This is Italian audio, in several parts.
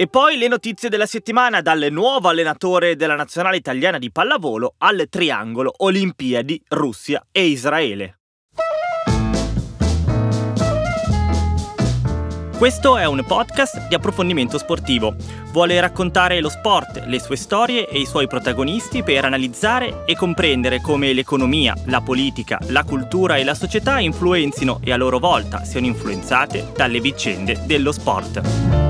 E poi le notizie della settimana dal nuovo allenatore della nazionale italiana di pallavolo al triangolo Olimpiadi, Russia e Israele. Questo è un podcast di approfondimento sportivo. Vuole raccontare lo sport, le sue storie e i suoi protagonisti per analizzare e comprendere come l'economia, la politica, la cultura e la società influenzino e a loro volta siano influenzate dalle vicende dello sport.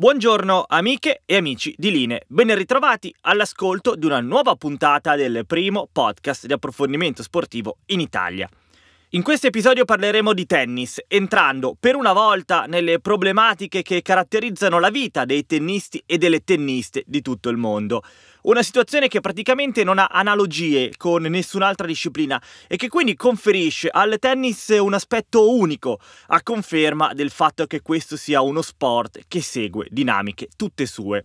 Buongiorno amiche e amici di Line, ben ritrovati all'ascolto di una nuova puntata del primo podcast di approfondimento sportivo in Italia. In questo episodio parleremo di tennis, entrando per una volta nelle problematiche che caratterizzano la vita dei tennisti e delle tenniste di tutto il mondo. Una situazione che praticamente non ha analogie con nessun'altra disciplina e che quindi conferisce al tennis un aspetto unico, a conferma del fatto che questo sia uno sport che segue dinamiche tutte sue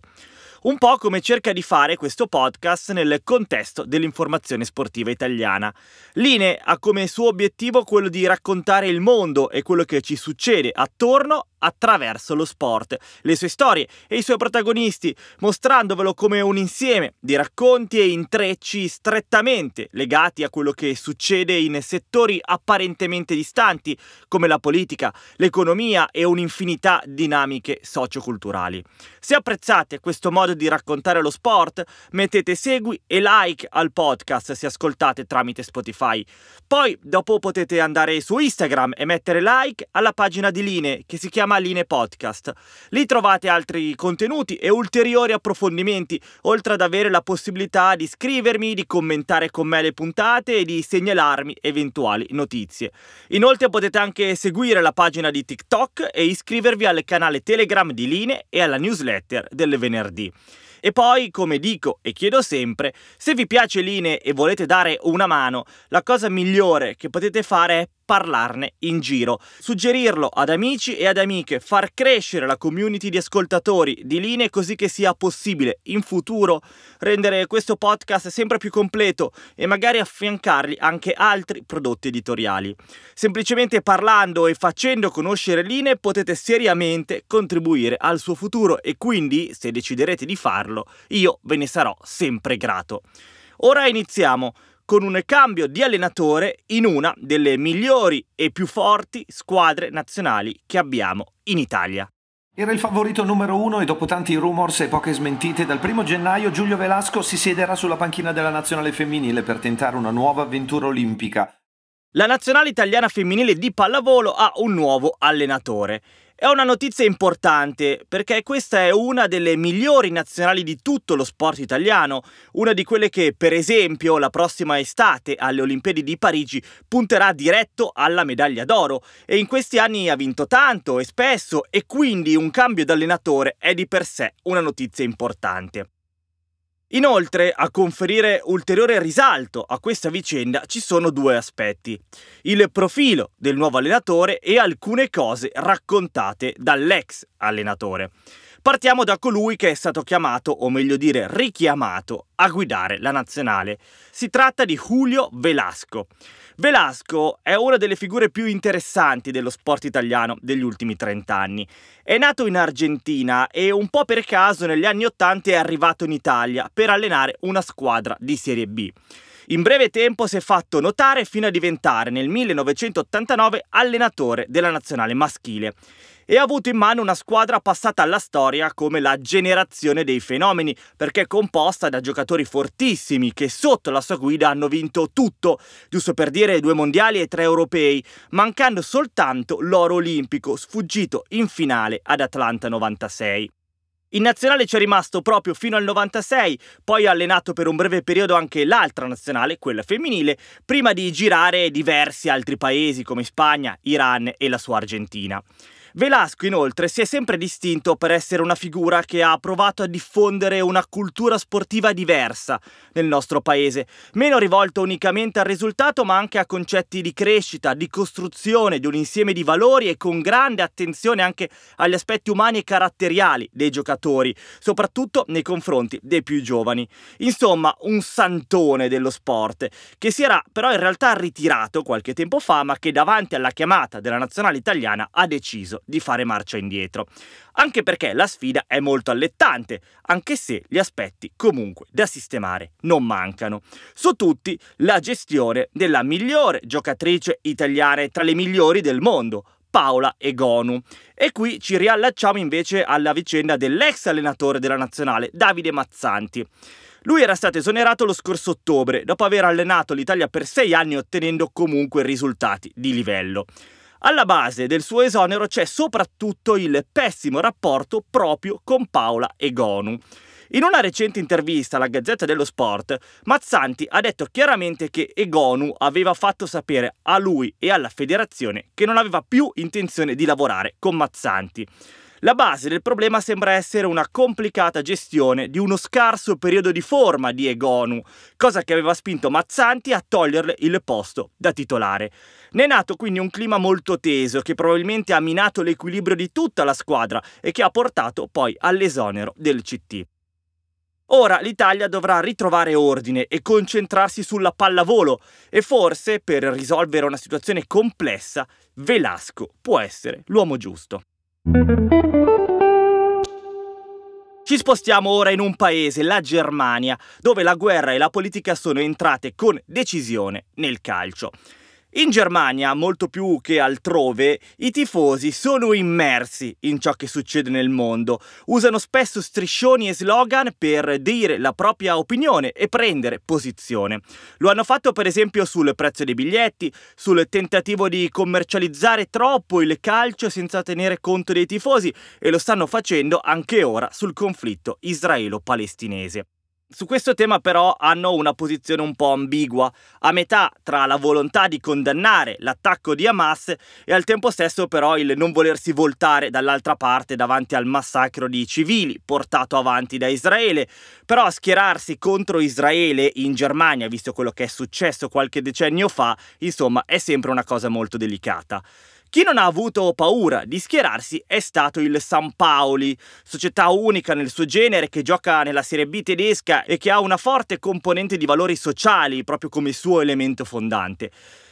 un po' come cerca di fare questo podcast nel contesto dell'informazione sportiva italiana. Line ha come suo obiettivo quello di raccontare il mondo e quello che ci succede attorno attraverso lo sport, le sue storie e i suoi protagonisti, mostrandovelo come un insieme di racconti e intrecci strettamente legati a quello che succede in settori apparentemente distanti come la politica, l'economia e un'infinità di dinamiche socioculturali. Se apprezzate questo modo di raccontare lo sport, mettete segui e like al podcast se ascoltate tramite Spotify. Poi dopo potete andare su Instagram e mettere like alla pagina di Line che si chiama Linee Podcast. Lì trovate altri contenuti e ulteriori approfondimenti, oltre ad avere la possibilità di scrivermi, di commentare con me le puntate e di segnalarmi eventuali notizie. Inoltre potete anche seguire la pagina di TikTok e iscrivervi al canale Telegram di Line e alla newsletter del venerdì. E poi, come dico e chiedo sempre, se vi piace Line e volete dare una mano, la cosa migliore che potete fare è parlarne in giro, suggerirlo ad amici e ad amiche, far crescere la community di ascoltatori di linee così che sia possibile in futuro rendere questo podcast sempre più completo e magari affiancargli anche altri prodotti editoriali. Semplicemente parlando e facendo conoscere linee potete seriamente contribuire al suo futuro e quindi, se deciderete di farlo, io ve ne sarò sempre grato. Ora iniziamo con un cambio di allenatore in una delle migliori e più forti squadre nazionali che abbiamo in Italia. Era il favorito numero uno e dopo tanti rumors e poche smentite, dal primo gennaio Giulio Velasco si siederà sulla panchina della nazionale femminile per tentare una nuova avventura olimpica. La nazionale italiana femminile di pallavolo ha un nuovo allenatore è una notizia importante perché questa è una delle migliori nazionali di tutto lo sport italiano, una di quelle che per esempio la prossima estate alle Olimpiadi di Parigi punterà diretto alla medaglia d'oro e in questi anni ha vinto tanto e spesso e quindi un cambio d'allenatore è di per sé una notizia importante. Inoltre, a conferire ulteriore risalto a questa vicenda ci sono due aspetti, il profilo del nuovo allenatore e alcune cose raccontate dall'ex allenatore. Partiamo da colui che è stato chiamato, o meglio dire richiamato, a guidare la nazionale. Si tratta di Julio Velasco. Velasco è una delle figure più interessanti dello sport italiano degli ultimi 30 anni. È nato in Argentina e un po' per caso negli anni 80 è arrivato in Italia per allenare una squadra di Serie B. In breve tempo si è fatto notare fino a diventare nel 1989 allenatore della nazionale maschile e ha avuto in mano una squadra passata alla storia come la generazione dei fenomeni, perché è composta da giocatori fortissimi che sotto la sua guida hanno vinto tutto, giusto per dire due mondiali e tre europei, mancando soltanto l'oro olimpico sfuggito in finale ad Atlanta 96. In nazionale ci è rimasto proprio fino al 96, poi ha allenato per un breve periodo anche l'altra nazionale, quella femminile, prima di girare diversi altri paesi come Spagna, Iran e la sua Argentina. Velasco inoltre si è sempre distinto per essere una figura che ha provato a diffondere una cultura sportiva diversa nel nostro paese, meno rivolta unicamente al risultato ma anche a concetti di crescita, di costruzione di un insieme di valori e con grande attenzione anche agli aspetti umani e caratteriali dei giocatori, soprattutto nei confronti dei più giovani. Insomma, un santone dello sport, che si era però in realtà ritirato qualche tempo fa ma che davanti alla chiamata della nazionale italiana ha deciso di fare marcia indietro. Anche perché la sfida è molto allettante, anche se gli aspetti comunque da sistemare non mancano. Su tutti la gestione della migliore giocatrice italiana tra le migliori del mondo, Paola Egonu. E qui ci riallacciamo invece alla vicenda dell'ex allenatore della nazionale, Davide Mazzanti. Lui era stato esonerato lo scorso ottobre, dopo aver allenato l'Italia per sei anni ottenendo comunque risultati di livello. Alla base del suo esonero c'è soprattutto il pessimo rapporto proprio con Paola Egonu. In una recente intervista alla Gazzetta dello Sport, Mazzanti ha detto chiaramente che Egonu aveva fatto sapere a lui e alla federazione che non aveva più intenzione di lavorare con Mazzanti. La base del problema sembra essere una complicata gestione di uno scarso periodo di forma di Egonu, cosa che aveva spinto Mazzanti a toglierle il posto da titolare. Ne è nato quindi un clima molto teso che probabilmente ha minato l'equilibrio di tutta la squadra e che ha portato poi all'esonero del CT. Ora l'Italia dovrà ritrovare ordine e concentrarsi sulla pallavolo e forse per risolvere una situazione complessa Velasco può essere l'uomo giusto. Ci spostiamo ora in un paese, la Germania, dove la guerra e la politica sono entrate con decisione nel calcio. In Germania, molto più che altrove, i tifosi sono immersi in ciò che succede nel mondo. Usano spesso striscioni e slogan per dire la propria opinione e prendere posizione. Lo hanno fatto per esempio sul prezzo dei biglietti, sul tentativo di commercializzare troppo il calcio senza tenere conto dei tifosi e lo stanno facendo anche ora sul conflitto israelo-palestinese. Su questo tema però hanno una posizione un po' ambigua, a metà tra la volontà di condannare l'attacco di Hamas e al tempo stesso però il non volersi voltare dall'altra parte davanti al massacro di civili portato avanti da Israele, però schierarsi contro Israele in Germania, visto quello che è successo qualche decennio fa, insomma è sempre una cosa molto delicata. Chi non ha avuto paura di schierarsi è stato il San Paoli, società unica nel suo genere che gioca nella Serie B tedesca e che ha una forte componente di valori sociali proprio come suo elemento fondante.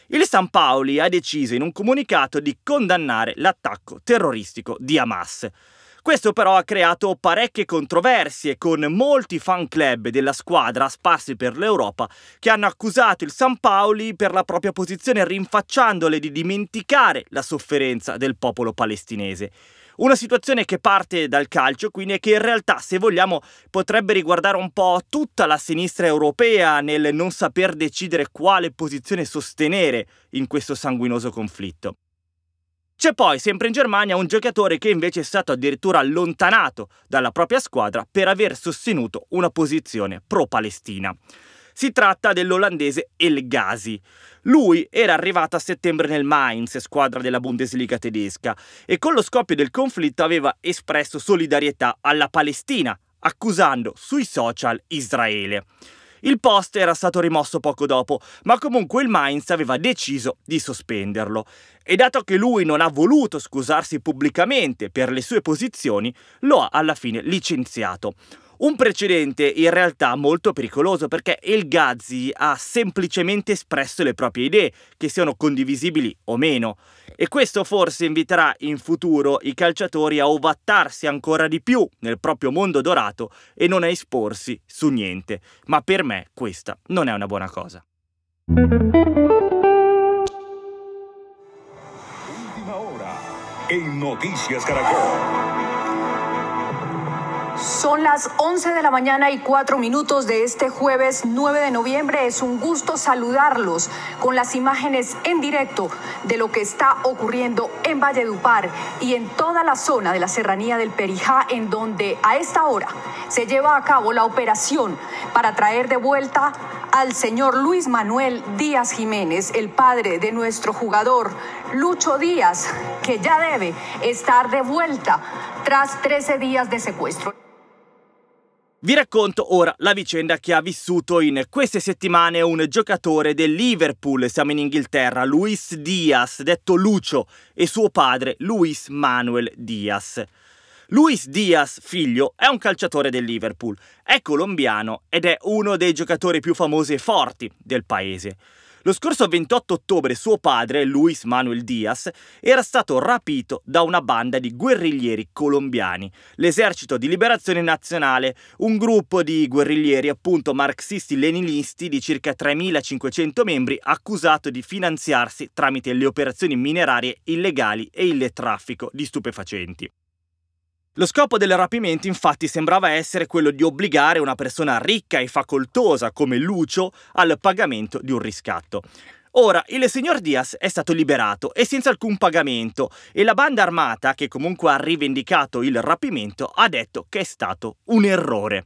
Il San Paoli ha deciso in un comunicato di condannare l'attacco terroristico di Hamas. Questo però ha creato parecchie controversie con molti fan club della squadra sparsi per l'Europa che hanno accusato il San Paoli per la propria posizione rinfacciandole di dimenticare la sofferenza del popolo palestinese. Una situazione che parte dal calcio, quindi, e che in realtà, se vogliamo, potrebbe riguardare un po' tutta la sinistra europea nel non saper decidere quale posizione sostenere in questo sanguinoso conflitto. C'è poi, sempre in Germania, un giocatore che invece è stato addirittura allontanato dalla propria squadra per aver sostenuto una posizione pro-Palestina. Si tratta dell'olandese El Ghazi. Lui era arrivato a settembre nel Mainz, squadra della Bundesliga tedesca, e con lo scoppio del conflitto aveva espresso solidarietà alla Palestina, accusando sui social Israele. Il post era stato rimosso poco dopo, ma comunque il Mainz aveva deciso di sospenderlo. E dato che lui non ha voluto scusarsi pubblicamente per le sue posizioni, lo ha alla fine licenziato. Un precedente in realtà molto pericoloso perché El Ghazi ha semplicemente espresso le proprie idee, che siano condivisibili o meno. E questo forse inviterà in futuro i calciatori a ovattarsi ancora di più nel proprio mondo dorato e non a esporsi su niente. Ma per me questa non è una buona cosa. en Noticias Caracol. Son las 11 de la mañana y 4 minutos de este jueves 9 de noviembre. Es un gusto saludarlos con las imágenes en directo de lo que está ocurriendo en Valledupar y en toda la zona de la serranía del Perijá, en donde a esta hora se lleva a cabo la operación para traer de vuelta al señor Luis Manuel Díaz Jiménez, el padre de nuestro jugador Lucho Díaz, que ya debe estar de vuelta tras 13 días de secuestro. Vi racconto ora la vicenda che ha vissuto in queste settimane un giocatore del Liverpool, siamo in Inghilterra, Luis Diaz, detto Lucio, e suo padre Luis Manuel Diaz. Luis Diaz, figlio, è un calciatore del Liverpool, è colombiano ed è uno dei giocatori più famosi e forti del paese. Lo scorso 28 ottobre suo padre, Luis Manuel Diaz, era stato rapito da una banda di guerriglieri colombiani, l'esercito di liberazione nazionale, un gruppo di guerriglieri appunto marxisti-leninisti di circa 3500 membri accusato di finanziarsi tramite le operazioni minerarie illegali e il traffico di stupefacenti. Lo scopo del rapimento infatti sembrava essere quello di obbligare una persona ricca e facoltosa come Lucio al pagamento di un riscatto. Ora, il signor Diaz è stato liberato e senza alcun pagamento e la banda armata, che comunque ha rivendicato il rapimento, ha detto che è stato un errore.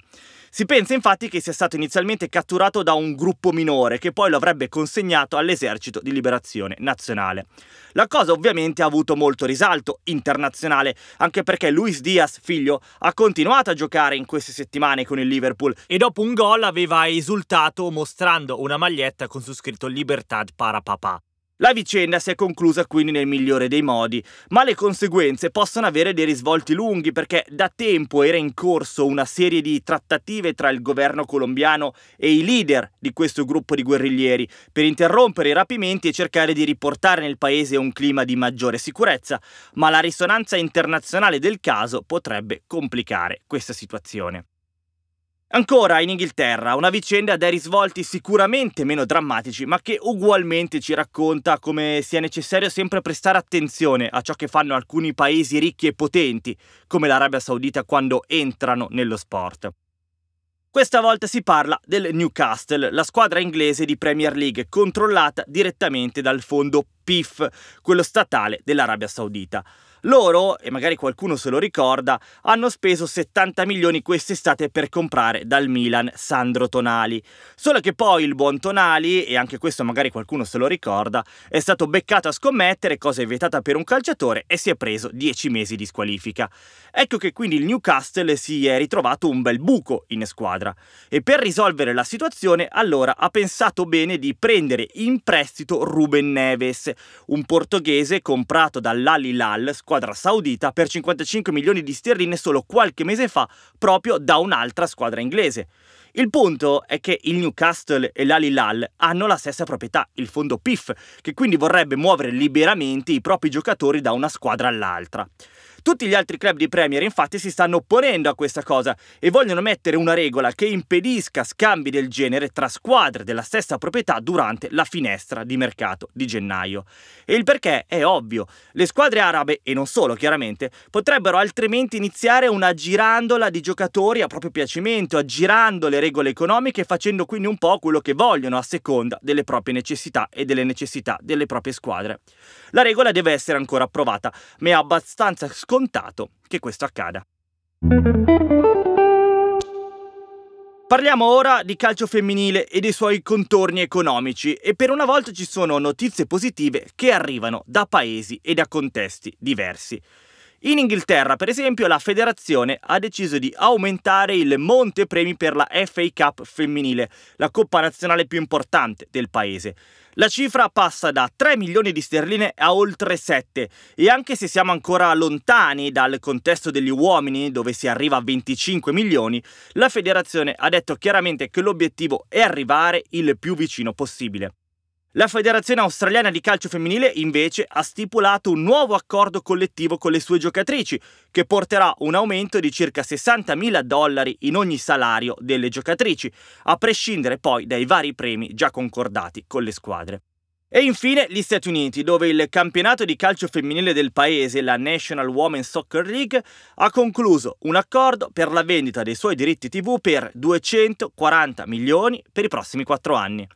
Si pensa infatti che sia stato inizialmente catturato da un gruppo minore che poi lo avrebbe consegnato all'esercito di liberazione nazionale. La cosa ovviamente ha avuto molto risalto internazionale, anche perché Luis Diaz, figlio, ha continuato a giocare in queste settimane con il Liverpool e dopo un gol aveva esultato mostrando una maglietta con su scritto Libertad para papà. La vicenda si è conclusa quindi nel migliore dei modi, ma le conseguenze possono avere dei risvolti lunghi perché da tempo era in corso una serie di trattative tra il governo colombiano e i leader di questo gruppo di guerriglieri per interrompere i rapimenti e cercare di riportare nel paese un clima di maggiore sicurezza, ma la risonanza internazionale del caso potrebbe complicare questa situazione. Ancora in Inghilterra, una vicenda dai risvolti sicuramente meno drammatici, ma che ugualmente ci racconta come sia necessario sempre prestare attenzione a ciò che fanno alcuni paesi ricchi e potenti, come l'Arabia Saudita quando entrano nello sport. Questa volta si parla del Newcastle, la squadra inglese di Premier League controllata direttamente dal fondo PIF, quello statale dell'Arabia Saudita. Loro, e magari qualcuno se lo ricorda, hanno speso 70 milioni quest'estate per comprare dal Milan Sandro Tonali. Solo che poi il buon Tonali, e anche questo magari qualcuno se lo ricorda, è stato beccato a scommettere, cosa vietata per un calciatore, e si è preso 10 mesi di squalifica. Ecco che quindi il Newcastle si è ritrovato un bel buco in squadra. E per risolvere la situazione, allora ha pensato bene di prendere in prestito Ruben Neves, un portoghese comprato dall'Al Hilal, squadra saudita per 55 milioni di sterline solo qualche mese fa proprio da un'altra squadra inglese. Il punto è che il Newcastle e l'Al hanno la stessa proprietà, il fondo PIF, che quindi vorrebbe muovere liberamente i propri giocatori da una squadra all'altra. Tutti gli altri club di Premier infatti si stanno opponendo a questa cosa e vogliono mettere una regola che impedisca scambi del genere tra squadre della stessa proprietà durante la finestra di mercato di gennaio. E il perché è ovvio. Le squadre arabe, e non solo chiaramente, potrebbero altrimenti iniziare una girandola di giocatori a proprio piacimento, aggirando le regole economiche e facendo quindi un po' quello che vogliono a seconda delle proprie necessità e delle necessità delle proprie squadre. La regola deve essere ancora approvata, ma è abbastanza scontato scontato che questo accada. Parliamo ora di calcio femminile e dei suoi contorni economici e per una volta ci sono notizie positive che arrivano da paesi e da contesti diversi. In Inghilterra, per esempio, la federazione ha deciso di aumentare il monte premi per la FA Cup femminile, la coppa nazionale più importante del paese. La cifra passa da 3 milioni di sterline a oltre 7 e anche se siamo ancora lontani dal contesto degli uomini dove si arriva a 25 milioni, la federazione ha detto chiaramente che l'obiettivo è arrivare il più vicino possibile. La Federazione Australiana di Calcio Femminile invece ha stipulato un nuovo accordo collettivo con le sue giocatrici, che porterà un aumento di circa 60.000 dollari in ogni salario delle giocatrici, a prescindere poi dai vari premi già concordati con le squadre. E infine gli Stati Uniti, dove il campionato di calcio femminile del paese, la National Women's Soccer League, ha concluso un accordo per la vendita dei suoi diritti TV per 240 milioni per i prossimi quattro anni.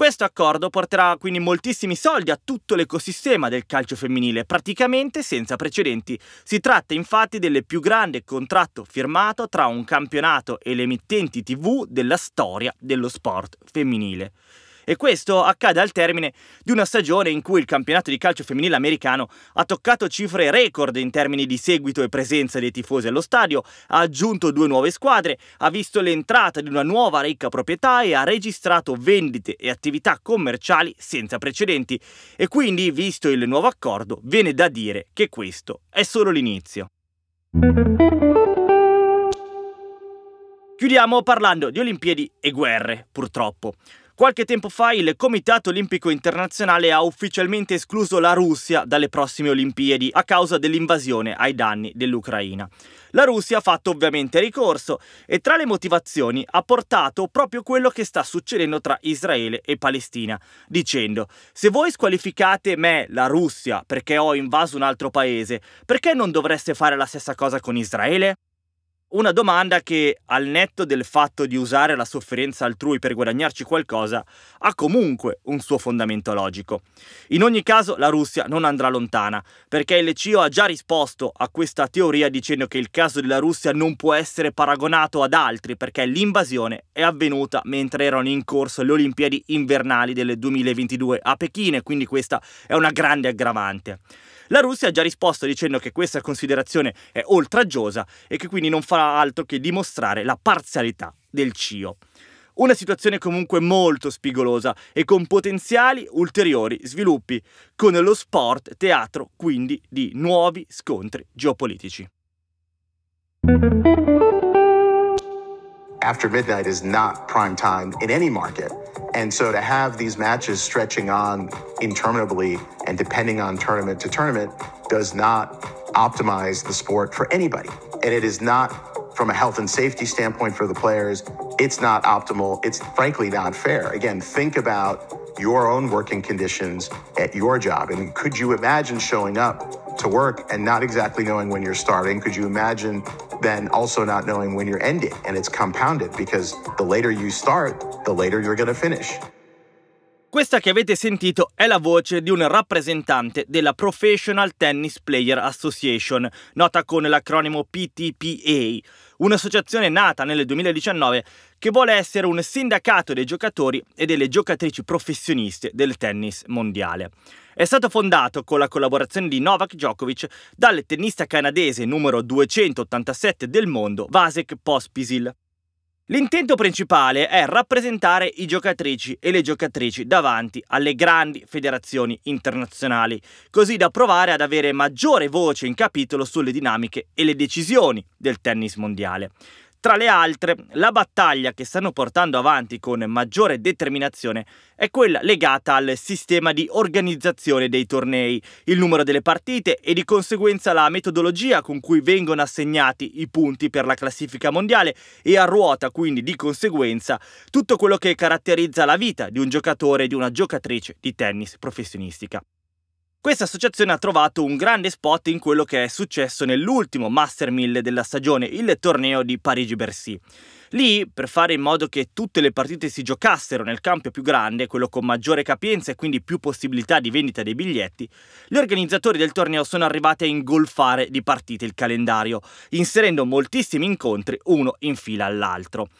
Questo accordo porterà quindi moltissimi soldi a tutto l'ecosistema del calcio femminile, praticamente senza precedenti. Si tratta infatti del più grande contratto firmato tra un campionato e le emittenti TV della storia dello sport femminile e questo accade al termine di una stagione in cui il campionato di calcio femminile americano ha toccato cifre record in termini di seguito e presenza dei tifosi allo stadio, ha aggiunto due nuove squadre, ha visto l'entrata di una nuova ricca proprietà e ha registrato vendite e attività commerciali senza precedenti e quindi, visto il nuovo accordo, viene da dire che questo è solo l'inizio. Chiudiamo parlando di Olimpiadi e guerre, purtroppo. Qualche tempo fa il Comitato Olimpico Internazionale ha ufficialmente escluso la Russia dalle prossime Olimpiadi a causa dell'invasione ai danni dell'Ucraina. La Russia ha fatto ovviamente ricorso e tra le motivazioni ha portato proprio quello che sta succedendo tra Israele e Palestina, dicendo se voi squalificate me, la Russia, perché ho invaso un altro paese, perché non dovreste fare la stessa cosa con Israele? Una domanda che, al netto del fatto di usare la sofferenza altrui per guadagnarci qualcosa, ha comunque un suo fondamento logico. In ogni caso, la Russia non andrà lontana, perché CIO ha già risposto a questa teoria dicendo che il caso della Russia non può essere paragonato ad altri, perché l'invasione è avvenuta mentre erano in corso le Olimpiadi invernali del 2022 a Pechino, e quindi questa è una grande aggravante. La Russia ha già risposto dicendo che questa considerazione è oltraggiosa e che quindi non farà altro che dimostrare la parzialità del CIO. Una situazione comunque molto spigolosa e con potenziali ulteriori sviluppi, con lo sport teatro quindi di nuovi scontri geopolitici. After midnight is not prime time in any market. And so to have these matches stretching on interminably and depending on tournament to tournament does not optimize the sport for anybody. And it is not, from a health and safety standpoint for the players, it's not optimal. It's frankly not fair. Again, think about your own working conditions at your job. And could you imagine showing up to work and not exactly knowing when you're starting? Could you imagine then also not knowing when you're ending? And it's compounded because the later you start, the later you're going to finish. Questa che avete sentito è la voce di un rappresentante della Professional Tennis Player Association, nota con l'acronimo PTPA, un'associazione nata nel 2019 che vuole essere un sindacato dei giocatori e delle giocatrici professioniste del tennis mondiale. È stato fondato con la collaborazione di Novak Djokovic dal tennista canadese numero 287 del mondo Vasek Pospisil. L'intento principale è rappresentare i giocatrici e le giocatrici davanti alle grandi federazioni internazionali, così da provare ad avere maggiore voce in capitolo sulle dinamiche e le decisioni del tennis mondiale. Tra le altre, la battaglia che stanno portando avanti con maggiore determinazione è quella legata al sistema di organizzazione dei tornei, il numero delle partite e di conseguenza la metodologia con cui vengono assegnati i punti per la classifica mondiale e a ruota quindi di conseguenza tutto quello che caratterizza la vita di un giocatore e di una giocatrice di tennis professionistica. Questa associazione ha trovato un grande spot in quello che è successo nell'ultimo Master 1000 della stagione, il torneo di Parigi-Bercy. Lì, per fare in modo che tutte le partite si giocassero nel campo più grande, quello con maggiore capienza e quindi più possibilità di vendita dei biglietti, gli organizzatori del torneo sono arrivati a ingolfare di partite il calendario, inserendo moltissimi incontri uno in fila all'altro.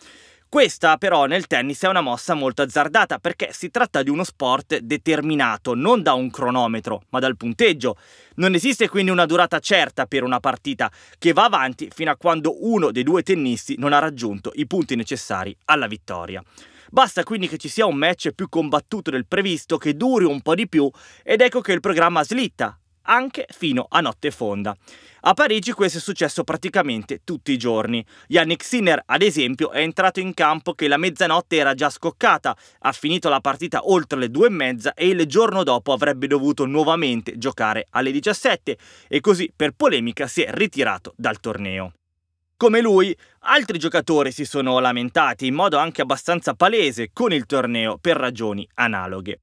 Questa però nel tennis è una mossa molto azzardata perché si tratta di uno sport determinato non da un cronometro ma dal punteggio. Non esiste quindi una durata certa per una partita che va avanti fino a quando uno dei due tennisti non ha raggiunto i punti necessari alla vittoria. Basta quindi che ci sia un match più combattuto del previsto, che duri un po' di più ed ecco che il programma slitta, anche fino a notte fonda. A Parigi questo è successo praticamente tutti i giorni. Yannick Sinner, ad esempio, è entrato in campo che la mezzanotte era già scoccata, ha finito la partita oltre le due e mezza e il giorno dopo avrebbe dovuto nuovamente giocare alle 17 e così per polemica si è ritirato dal torneo. Come lui, altri giocatori si sono lamentati in modo anche abbastanza palese con il torneo per ragioni analoghe.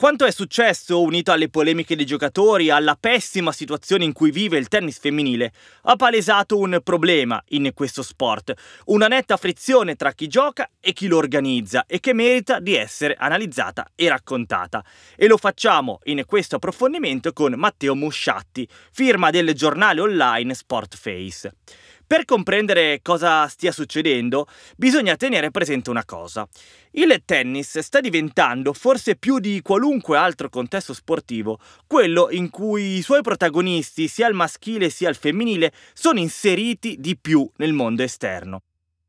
Quanto è successo, unito alle polemiche dei giocatori, alla pessima situazione in cui vive il tennis femminile, ha palesato un problema in questo sport, una netta frizione tra chi gioca e chi lo organizza e che merita di essere analizzata e raccontata. E lo facciamo in questo approfondimento con Matteo Musciatti, firma del giornale online Sportface. Per comprendere cosa stia succedendo, bisogna tenere presente una cosa. Il tennis sta diventando, forse più di qualunque altro contesto sportivo, quello in cui i suoi protagonisti, sia il maschile sia il femminile, sono inseriti di più nel mondo esterno.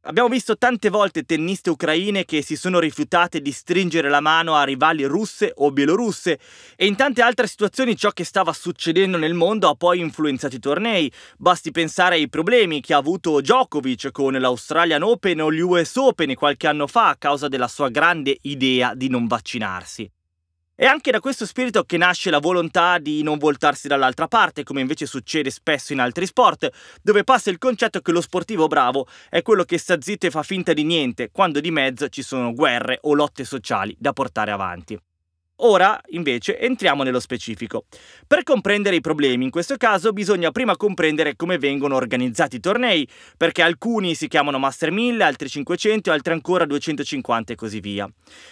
Abbiamo visto tante volte tenniste ucraine che si sono rifiutate di stringere la mano a rivali russe o bielorusse e in tante altre situazioni ciò che stava succedendo nel mondo ha poi influenzato i tornei. Basti pensare ai problemi che ha avuto Djokovic con l'Australian Open o gli US Open qualche anno fa a causa della sua grande idea di non vaccinarsi. È anche da questo spirito che nasce la volontà di non voltarsi dall'altra parte, come invece succede spesso in altri sport, dove passa il concetto che lo sportivo bravo è quello che sta zitto e fa finta di niente, quando di mezzo ci sono guerre o lotte sociali da portare avanti. Ora, invece, entriamo nello specifico. Per comprendere i problemi, in questo caso, bisogna prima comprendere come vengono organizzati i tornei, perché alcuni si chiamano Master 1000, altri 500, altri ancora 250 e così via.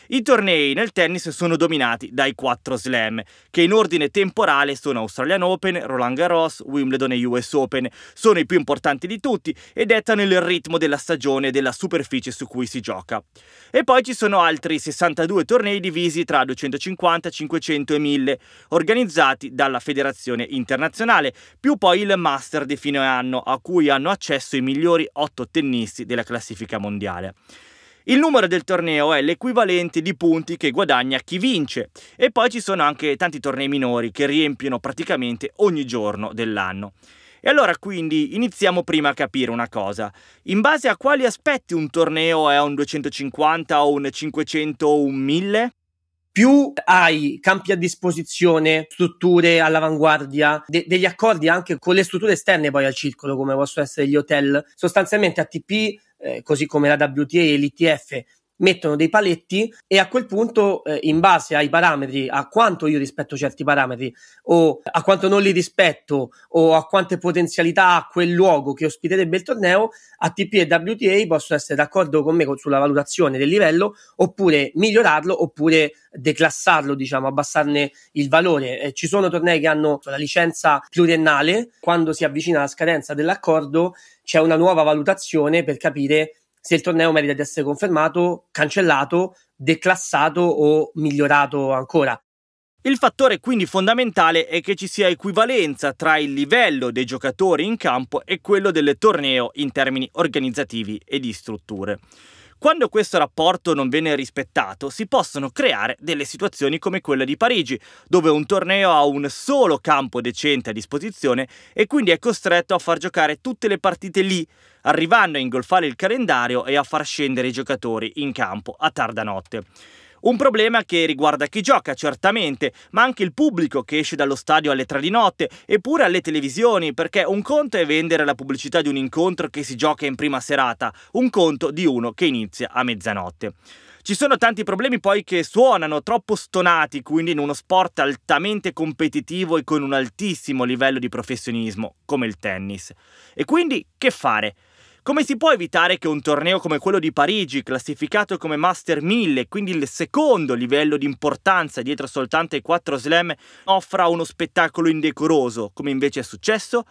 I tornei nel tennis sono dominati dai quattro slam, che in ordine temporale sono Australian Open, Roland Garros, Wimbledon e US Open. Sono i più importanti di tutti e dettano il ritmo della stagione e della superficie su cui si gioca. E poi ci sono altri 62 tornei divisi tra 250 50, 500 e 1000, organizzati dalla Federazione Internazionale, più poi il Master di fine anno, a cui hanno accesso i migliori 8 tennisti della classifica mondiale. Il numero del torneo è l'equivalente di punti che guadagna chi vince e poi ci sono anche tanti tornei minori che riempiono praticamente ogni giorno dell'anno. E allora quindi iniziamo prima a capire una cosa. In base a quali aspetti un torneo è un 250 o un 500 o un 1000? Più hai campi a disposizione, strutture all'avanguardia, de- degli accordi anche con le strutture esterne poi al circolo, come possono essere gli hotel, sostanzialmente ATP, eh, così come la WTA e l'ITF, mettono dei paletti e a quel punto, eh, in base ai parametri, a quanto io rispetto certi parametri o a quanto non li rispetto o a quante potenzialità ha quel luogo che ospiterebbe il torneo, ATP e WTA possono essere d'accordo con me sulla valutazione del livello oppure migliorarlo oppure declassarlo, diciamo, abbassarne il valore. Eh, ci sono tornei che hanno la licenza pluriennale, quando si avvicina la scadenza dell'accordo c'è una nuova valutazione per capire se il torneo merita di essere confermato, cancellato, declassato o migliorato ancora. Il fattore quindi fondamentale è che ci sia equivalenza tra il livello dei giocatori in campo e quello del torneo in termini organizzativi e di strutture. Quando questo rapporto non viene rispettato, si possono creare delle situazioni come quella di Parigi, dove un torneo ha un solo campo decente a disposizione e quindi è costretto a far giocare tutte le partite lì, arrivando a ingolfare il calendario e a far scendere i giocatori in campo a tarda notte. Un problema che riguarda chi gioca, certamente, ma anche il pubblico che esce dallo stadio alle tre di notte, eppure alle televisioni, perché un conto è vendere la pubblicità di un incontro che si gioca in prima serata, un conto di uno che inizia a mezzanotte. Ci sono tanti problemi poi che suonano troppo stonati, quindi in uno sport altamente competitivo e con un altissimo livello di professionismo, come il tennis. E quindi che fare? Come si può evitare che un torneo come quello di Parigi, classificato come Master 1000, quindi il secondo livello di importanza dietro soltanto ai 4 slam, offra uno spettacolo indecoroso, come invece è successo?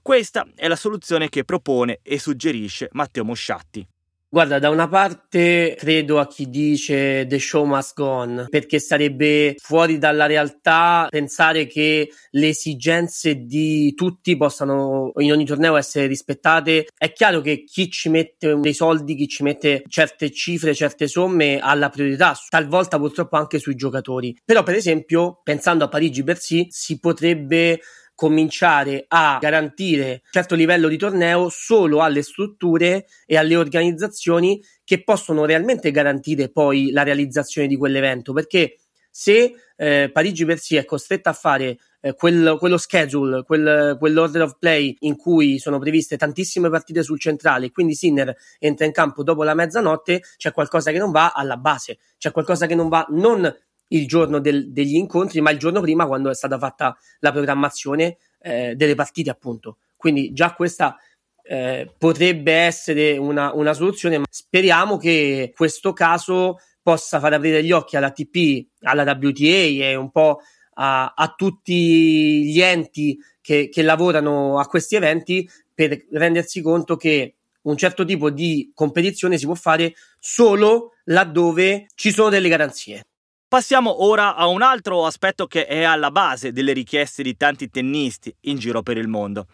Questa è la soluzione che propone e suggerisce Matteo Mosciatti. Guarda, da una parte credo a chi dice the show must go on, perché sarebbe fuori dalla realtà pensare che le esigenze di tutti possano in ogni torneo essere rispettate. È chiaro che chi ci mette dei soldi, chi ci mette certe cifre, certe somme ha la priorità, talvolta purtroppo anche sui giocatori. Però, per esempio, pensando a Parigi Bercy, si potrebbe cominciare a garantire un certo livello di torneo solo alle strutture e alle organizzazioni che possono realmente garantire poi la realizzazione di quell'evento. Perché se eh, Parigi per sé è costretta a fare eh, quel, quello schedule, quel, quell'order of play in cui sono previste tantissime partite sul centrale, quindi Sinner entra in campo dopo la mezzanotte, c'è qualcosa che non va alla base, c'è qualcosa che non va non il giorno del, degli incontri, ma il giorno prima quando è stata fatta la programmazione eh, delle partite, appunto. Quindi già questa eh, potrebbe essere una, una soluzione, ma speriamo che questo caso possa far aprire gli occhi alla TP, alla WTA e un po' a, a tutti gli enti che, che lavorano a questi eventi per rendersi conto che un certo tipo di competizione si può fare solo laddove ci sono delle garanzie. Passiamo ora a un altro aspetto che è alla base delle richieste di tanti tennisti in giro per il mondo.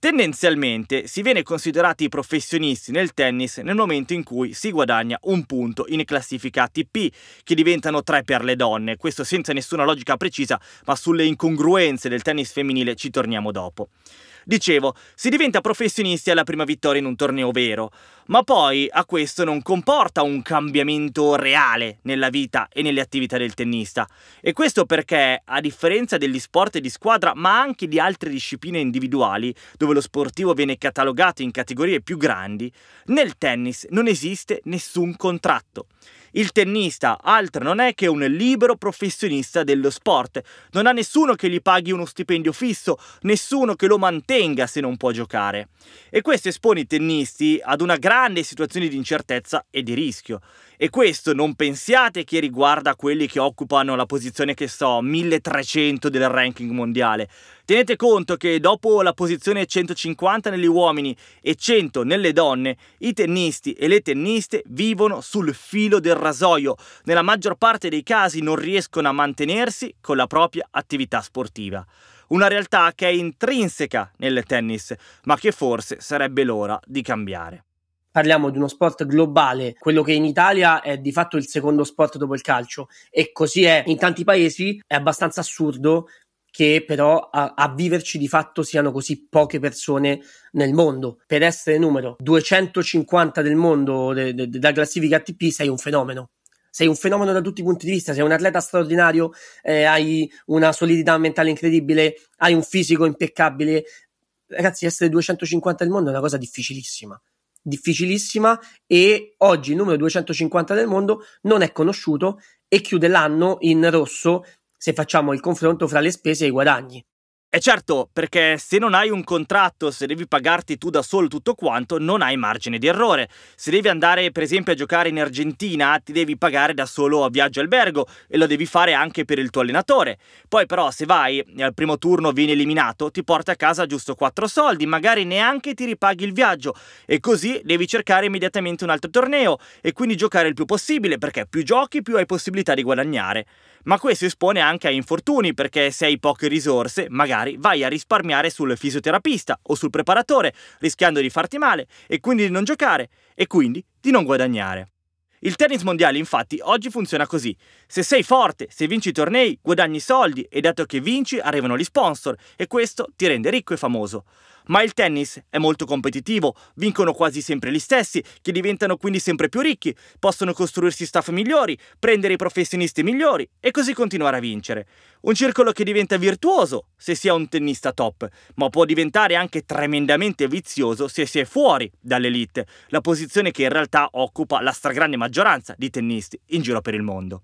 Tendenzialmente si viene considerati professionisti nel tennis nel momento in cui si guadagna un punto in classifica ATP, che diventano tre per le donne, questo senza nessuna logica precisa, ma sulle incongruenze del tennis femminile ci torniamo dopo. Dicevo, si diventa professionisti alla prima vittoria in un torneo vero, ma poi a questo non comporta un cambiamento reale nella vita e nelle attività del tennista. E questo perché, a differenza degli sport di squadra, ma anche di altre discipline individuali, dove lo sportivo viene catalogato in categorie più grandi, nel tennis non esiste nessun contratto. Il tennista altro non è che un libero professionista dello sport, non ha nessuno che gli paghi uno stipendio fisso, nessuno che lo mantenga se non può giocare. E questo espone i tennisti ad una grande situazione di incertezza e di rischio. E questo non pensiate che riguarda quelli che occupano la posizione che so, 1300 del ranking mondiale. Tenete conto che dopo la posizione 150 negli uomini e 100 nelle donne, i tennisti e le tenniste vivono sul filo del rasoio. Nella maggior parte dei casi non riescono a mantenersi con la propria attività sportiva. Una realtà che è intrinseca nel tennis, ma che forse sarebbe l'ora di cambiare parliamo di uno sport globale, quello che in Italia è di fatto il secondo sport dopo il calcio e così è in tanti paesi, è abbastanza assurdo che però a, a, viverci di fatto siano così poche persone nel mondo. Per essere numero 250 del mondo de, de, de, classifica ATP sei un fenomeno. Sei un fenomeno da tutti i punti di vista, sei un atleta straordinario, eh, hai una solidità mentale incredibile, hai un fisico impeccabile. Ragazzi, essere 250 del mondo è una cosa difficilissima difficilissima e oggi il numero 250 del mondo non è conosciuto e chiude l'anno in rosso se facciamo il confronto fra le spese e i guadagni. E certo, perché se non hai un contratto, se devi pagarti tu da solo tutto quanto, non hai margine di errore. Se devi andare, per esempio, a giocare in Argentina, ti devi pagare da solo a viaggio albergo e lo devi fare anche per il tuo allenatore. Poi però se vai e al primo turno vieni eliminato, ti porti a casa giusto 4 soldi, magari neanche ti ripaghi il viaggio e così devi cercare immediatamente un altro torneo e quindi giocare il più possibile, perché più giochi più hai possibilità di guadagnare. Ma questo espone anche a infortuni, perché se hai poche risorse, magari vai a risparmiare sul fisioterapista o sul preparatore, rischiando di farti male e quindi di non giocare e quindi di non guadagnare. Il tennis mondiale infatti oggi funziona così. Se sei forte, se vinci i tornei, guadagni soldi e dato che vinci arrivano gli sponsor e questo ti rende ricco e famoso. Ma il tennis è molto competitivo, vincono quasi sempre gli stessi, che diventano quindi sempre più ricchi, possono costruirsi staff migliori, prendere i professionisti migliori e così continuare a vincere. Un circolo che diventa virtuoso se si è un tennista top, ma può diventare anche tremendamente vizioso se si è fuori dall'elite, la posizione che in realtà occupa la stragrande maggioranza di tennisti in giro per il mondo.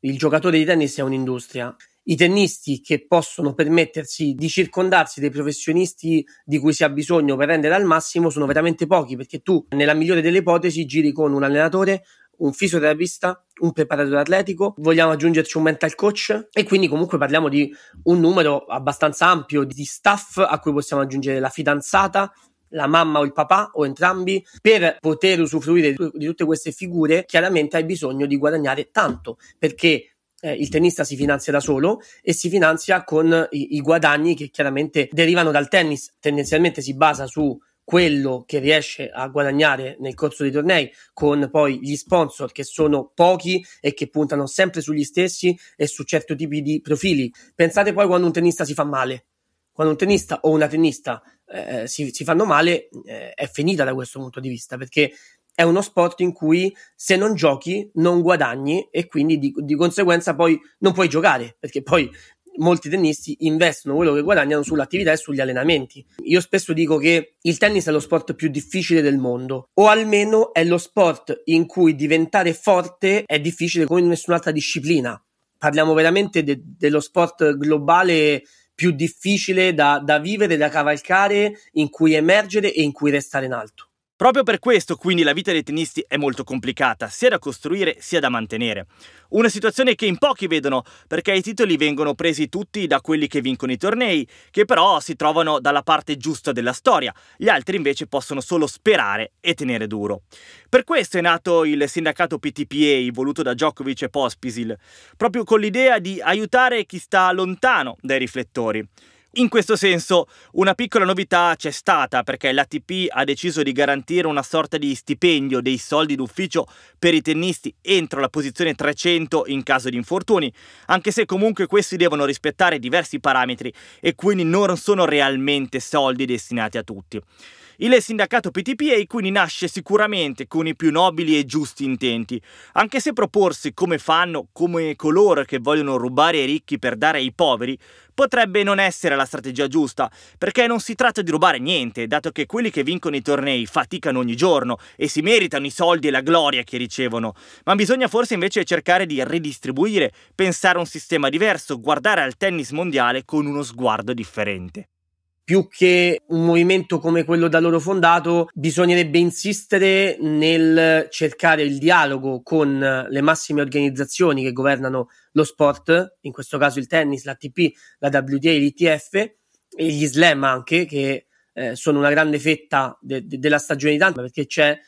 Il giocatore di tennis è un'industria i tennisti che possono permettersi di circondarsi dei professionisti di cui si ha bisogno per rendere al massimo sono veramente pochi perché tu nella migliore delle ipotesi giri con un allenatore un fisioterapista, un preparatore atletico, vogliamo aggiungerci un mental coach e quindi comunque parliamo di un numero abbastanza ampio di staff a cui possiamo aggiungere la fidanzata, la mamma o il papà o entrambi, per poter usufruire di tutte queste figure, chiaramente hai bisogno di guadagnare tanto perché eh, il tennista si finanzia da solo e si finanzia con i, i, guadagni che chiaramente derivano dal tennis. Tendenzialmente si basa su quello che riesce a guadagnare nel corso dei tornei con poi gli sponsor che sono pochi e che puntano sempre sugli stessi e su certi tipi di profili. Pensate poi quando un tennista si fa male. Quando un tennista o una tennista eh, si, si, fanno male, eh, è finita da questo punto di vista perché è uno sport in cui se non giochi non guadagni e quindi di, di conseguenza poi non puoi giocare perché poi molti tennisti investono quello che guadagnano sull'attività e sugli allenamenti. Io spesso dico che il tennis è lo sport più difficile del mondo, o almeno è lo sport in cui diventare forte è difficile come in nessun'altra disciplina. parliamo veramente de- dello sport globale più difficile da, da vivere, da cavalcare, in cui emergere e in cui restare in alto. Proprio per questo, quindi, la vita dei tennisti è molto complicata, sia da costruire sia da mantenere. Una situazione che in pochi vedono, perché i titoli vengono presi tutti da quelli che vincono i tornei, che però si trovano dalla parte giusta della storia, gli altri invece possono solo sperare e tenere duro. Per questo è nato il sindacato PTPA, voluto da Djokovic e Pospisil, proprio con l'idea di aiutare chi sta lontano dai riflettori. In questo senso, una piccola novità c'è stata perché l'ATP ha deciso di garantire una sorta di stipendio dei soldi d'ufficio per i tennisti entro la posizione 300 in caso di infortuni, anche se comunque questi devono rispettare diversi parametri e quindi non sono realmente soldi destinati a tutti. Il sindacato PTPA quindi nasce sicuramente con i più nobili e giusti intenti, anche se proporsi come fanno come coloro che vogliono rubare ai ricchi per dare ai poveri potrebbe non essere la strategia giusta, perché non si tratta di rubare niente, dato che quelli che vincono i tornei faticano ogni giorno e si meritano i soldi e la gloria che ricevono, ma bisogna forse invece cercare di ridistribuire, pensare a un sistema diverso, guardare al tennis mondiale con uno sguardo differente più che un movimento come quello da loro fondato, bisognerebbe insistere nel cercare il dialogo con le massime organizzazioni che governano lo sport, in questo caso il tennis, l'ATP, la WTA, l'ITF e gli slam anche, che eh, sono una grande fetta de- de- della stagione di tanto, perché c'è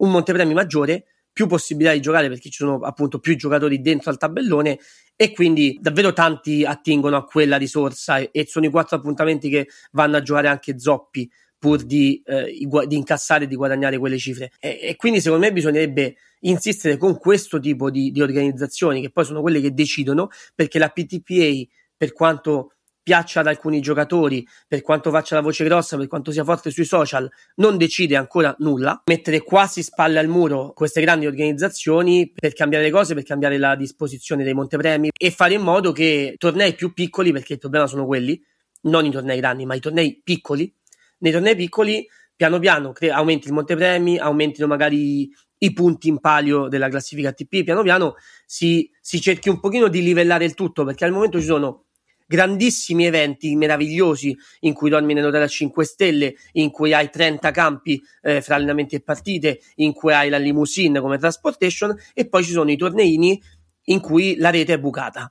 un montepremi maggiore, più possibilità di giocare perché ci sono appunto più giocatori dentro al tabellone e quindi davvero tanti attingono a quella risorsa e, e sono i quattro appuntamenti che vanno a giocare anche Zoppi pur di, eh, di incassare e di guadagnare quelle cifre. E, e, quindi secondo me bisognerebbe insistere con questo tipo di, di organizzazioni che poi sono quelle che decidono perché la PTPA per quanto piaccia ad alcuni giocatori, per quanto faccia la voce grossa, per quanto sia forte sui social, non decide ancora nulla. Mettere quasi spalle al muro queste grandi organizzazioni per cambiare le cose, per cambiare la disposizione dei montepremi e fare in modo che tornei più piccoli, perché il problema sono quelli, non i tornei grandi, ma i tornei piccoli. Nei tornei piccoli, piano piano, cre- aumenti il montepremi, aumentino magari i punti in palio della classifica ATP, piano piano si, si cerchi un pochino di livellare il tutto, perché al momento ci sono grandissimi eventi meravigliosi in cui dormi nell'hotel a 5 stelle, in cui hai 30 campi eh, fra allenamenti e partite, in cui hai la limousine come transportation e poi ci sono i torneini in cui la rete è bucata.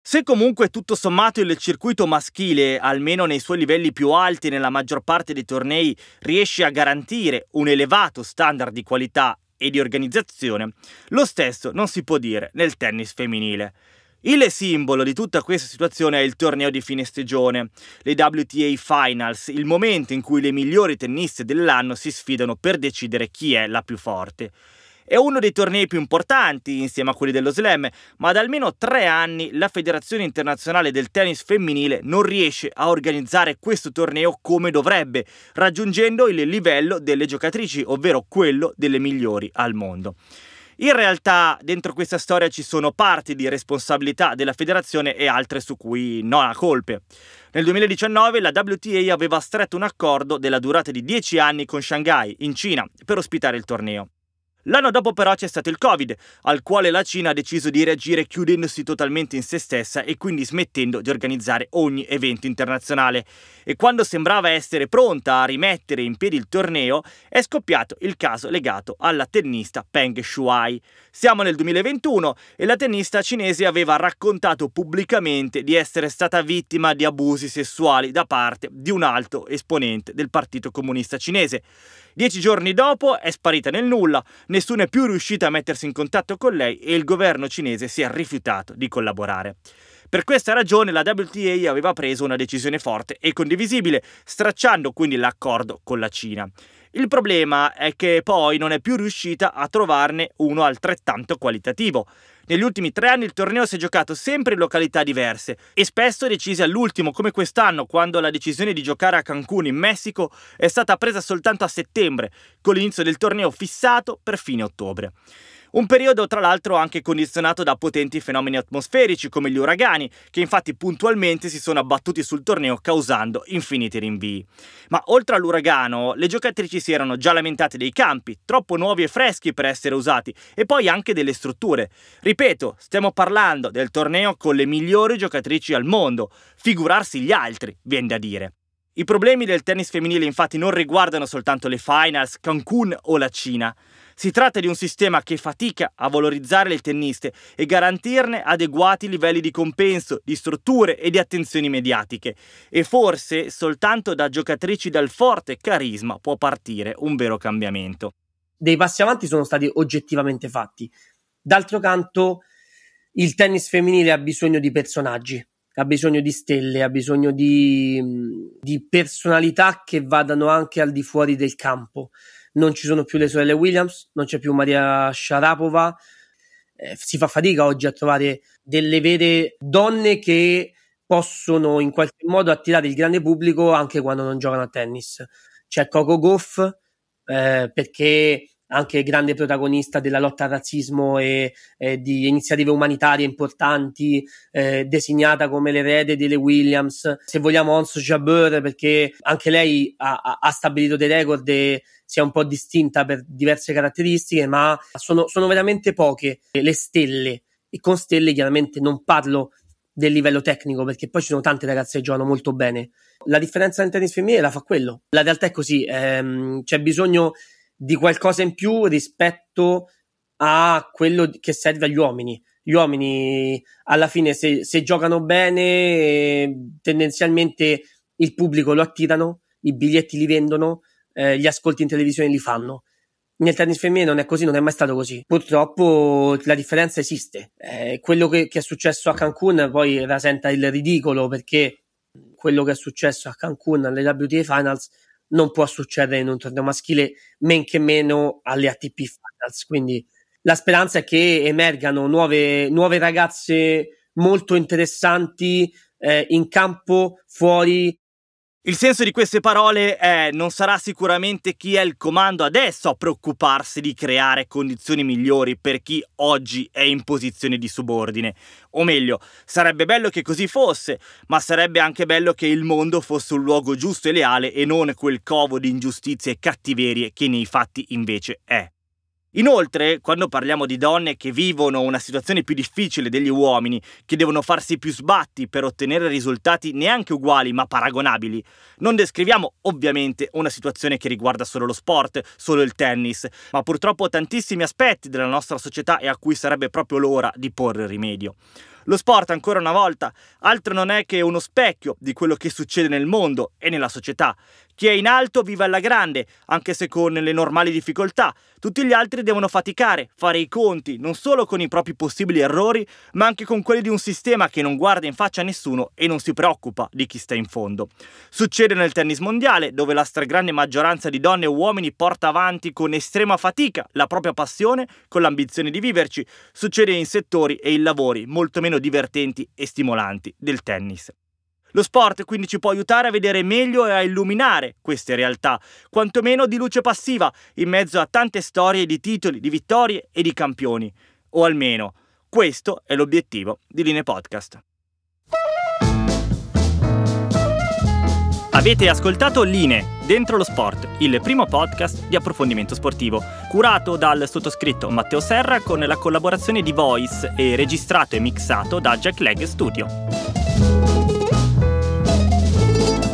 Se comunque tutto sommato il circuito maschile, almeno nei suoi livelli più alti nella maggior parte dei tornei, riesce a garantire un elevato standard di qualità e di organizzazione, lo stesso non si può dire nel tennis femminile. Il simbolo di tutta questa situazione è il torneo di fine stagione, le WTA Finals, il momento in cui le migliori tenniste dell'anno si sfidano per decidere chi è la più forte. È uno dei tornei più importanti insieme a quelli dello slam, ma da almeno tre anni la Federazione Internazionale del Tennis Femminile non riesce a organizzare questo torneo come dovrebbe, raggiungendo il livello delle giocatrici, ovvero quello delle migliori al mondo. In realtà dentro questa storia ci sono parti di responsabilità della federazione e altre su cui non ha colpe. Nel 2019 la WTA aveva stretto un accordo della durata di 10 anni con Shanghai, in Cina, per ospitare il torneo. L'anno dopo però c'è stato il Covid, al quale la Cina ha deciso di reagire chiudendosi totalmente in se stessa e quindi smettendo di organizzare ogni evento internazionale. E quando sembrava essere pronta a rimettere in piedi il torneo, è scoppiato il caso legato alla tennista Peng Shuai. Siamo nel 2021 e la tennista cinese aveva raccontato pubblicamente di essere stata vittima di abusi sessuali da parte di un alto esponente del Partito Comunista Cinese. Dieci giorni dopo è sparita nel nulla, nessuno è più riuscito a mettersi in contatto con lei e il governo cinese si è rifiutato di collaborare. Per questa ragione la WTA aveva preso una decisione forte e condivisibile, stracciando quindi l'accordo con la Cina. Il problema è che poi non è più riuscita a trovarne uno altrettanto qualitativo. Negli ultimi tre anni il torneo si è giocato sempre in località diverse e spesso decise all'ultimo, come quest'anno, quando la decisione di giocare a Cancun in Messico è stata presa soltanto a settembre, con l'inizio del torneo fissato per fine ottobre. Un periodo tra l'altro anche condizionato da potenti fenomeni atmosferici come gli uragani, che infatti puntualmente si sono abbattuti sul torneo causando infiniti rinvii. Ma oltre all'uragano, le giocatrici si erano già lamentate dei campi, troppo nuovi e freschi per essere usati, e poi anche delle strutture. Ripeto, stiamo parlando del torneo con le migliori giocatrici al mondo, figurarsi gli altri, viene da dire. I problemi del tennis femminile infatti non riguardano soltanto le finals, Cancun o la Cina. Si tratta di un sistema che fatica a valorizzare le tenniste e garantirne adeguati livelli di compenso, di strutture e di attenzioni mediatiche. E forse soltanto da giocatrici dal forte carisma può partire un vero cambiamento. Dei passi avanti sono stati oggettivamente fatti. D'altro canto, il tennis femminile ha bisogno di personaggi, ha bisogno di stelle, ha bisogno di, di personalità che vadano anche al di fuori del campo non ci sono più le sorelle Williams, non c'è più Maria Sharapova. Eh, si fa fatica oggi a trovare delle vere donne che possono in qualche modo attirare il grande pubblico anche quando non giocano a tennis. C'è Coco Goff eh, perché anche grande protagonista della lotta al razzismo e, e di iniziative umanitarie importanti, eh, designata come l'erede delle Williams. Se vogliamo Ons Jabeur, perché anche lei ha, ha, stabilito dei record e si è un po' distinta per diverse caratteristiche, ma sono, sono veramente poche le stelle. E con stelle chiaramente non parlo del livello tecnico, perché poi ci sono tante ragazze che giocano molto bene. La differenza nel tennis femminile la fa quello. La realtà è così, ehm, c'è bisogno di qualcosa in più rispetto a quello che serve agli uomini. Gli uomini alla fine se, se giocano bene tendenzialmente il pubblico lo attirano, i biglietti li vendono, eh, gli ascolti in televisione li fanno. Nel tennis femminile non è così, non è mai stato così. Purtroppo la differenza esiste. Eh, quello che, che, è successo a Cancun poi rasenta il ridicolo perché quello che è successo a Cancun alle WTA Finals non può succedere in un torneo maschile, men che meno alle ATP Finals. Quindi la speranza è che emergano nuove, nuove ragazze molto interessanti eh, in campo, fuori, il senso di queste parole è non sarà sicuramente chi è il comando adesso a preoccuparsi di creare condizioni migliori per chi oggi è in posizione di subordine. O meglio, sarebbe bello che così fosse, ma sarebbe anche bello che il mondo fosse un luogo giusto e leale e non quel covo di ingiustizie e cattiverie che nei fatti invece è. Inoltre, quando parliamo di donne che vivono una situazione più difficile degli uomini, che devono farsi più sbatti per ottenere risultati neanche uguali ma paragonabili, non descriviamo ovviamente una situazione che riguarda solo lo sport, solo il tennis, ma purtroppo tantissimi aspetti della nostra società e a cui sarebbe proprio l'ora di porre rimedio. Lo sport, ancora una volta, altro non è che uno specchio di quello che succede nel mondo e nella società. Chi è in alto vive alla grande, anche se con le normali difficoltà. Tutti gli altri devono faticare, fare i conti, non solo con i propri possibili errori, ma anche con quelli di un sistema che non guarda in faccia a nessuno e non si preoccupa di chi sta in fondo. Succede nel tennis mondiale, dove la stragrande maggioranza di donne e uomini porta avanti con estrema fatica la propria passione con l'ambizione di viverci. Succede in settori e in lavori molto meno divertenti e stimolanti del tennis. Lo sport quindi ci può aiutare a vedere meglio e a illuminare queste realtà, quantomeno di luce passiva, in mezzo a tante storie di titoli, di vittorie e di campioni. O almeno, questo è l'obiettivo di Line Podcast. Avete ascoltato Line Dentro lo Sport, il primo podcast di approfondimento sportivo, curato dal sottoscritto Matteo Serra con la collaborazione di Voice e registrato e mixato da Jack Leg Studio.